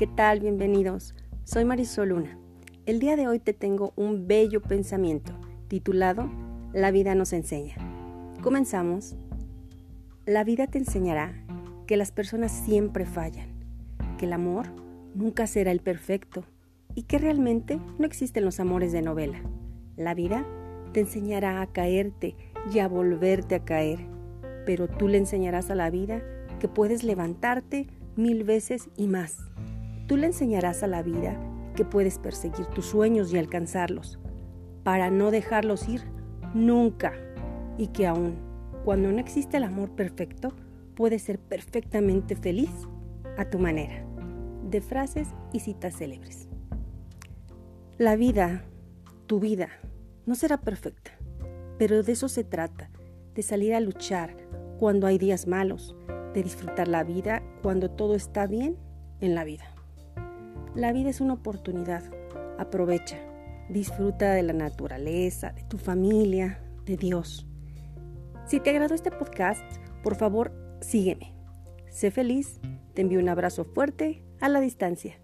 ¿Qué tal? Bienvenidos. Soy Marisol Luna. El día de hoy te tengo un bello pensamiento titulado La vida nos enseña. Comenzamos. La vida te enseñará que las personas siempre fallan, que el amor nunca será el perfecto y que realmente no existen los amores de novela. La vida te enseñará a caerte y a volverte a caer, pero tú le enseñarás a la vida que puedes levantarte mil veces y más. Tú le enseñarás a la vida que puedes perseguir tus sueños y alcanzarlos, para no dejarlos ir nunca, y que aún cuando no existe el amor perfecto, puedes ser perfectamente feliz a tu manera. De frases y citas célebres. La vida, tu vida, no será perfecta, pero de eso se trata, de salir a luchar cuando hay días malos, de disfrutar la vida cuando todo está bien en la vida. La vida es una oportunidad, aprovecha, disfruta de la naturaleza, de tu familia, de Dios. Si te agradó este podcast, por favor sígueme. Sé feliz, te envío un abrazo fuerte a la distancia.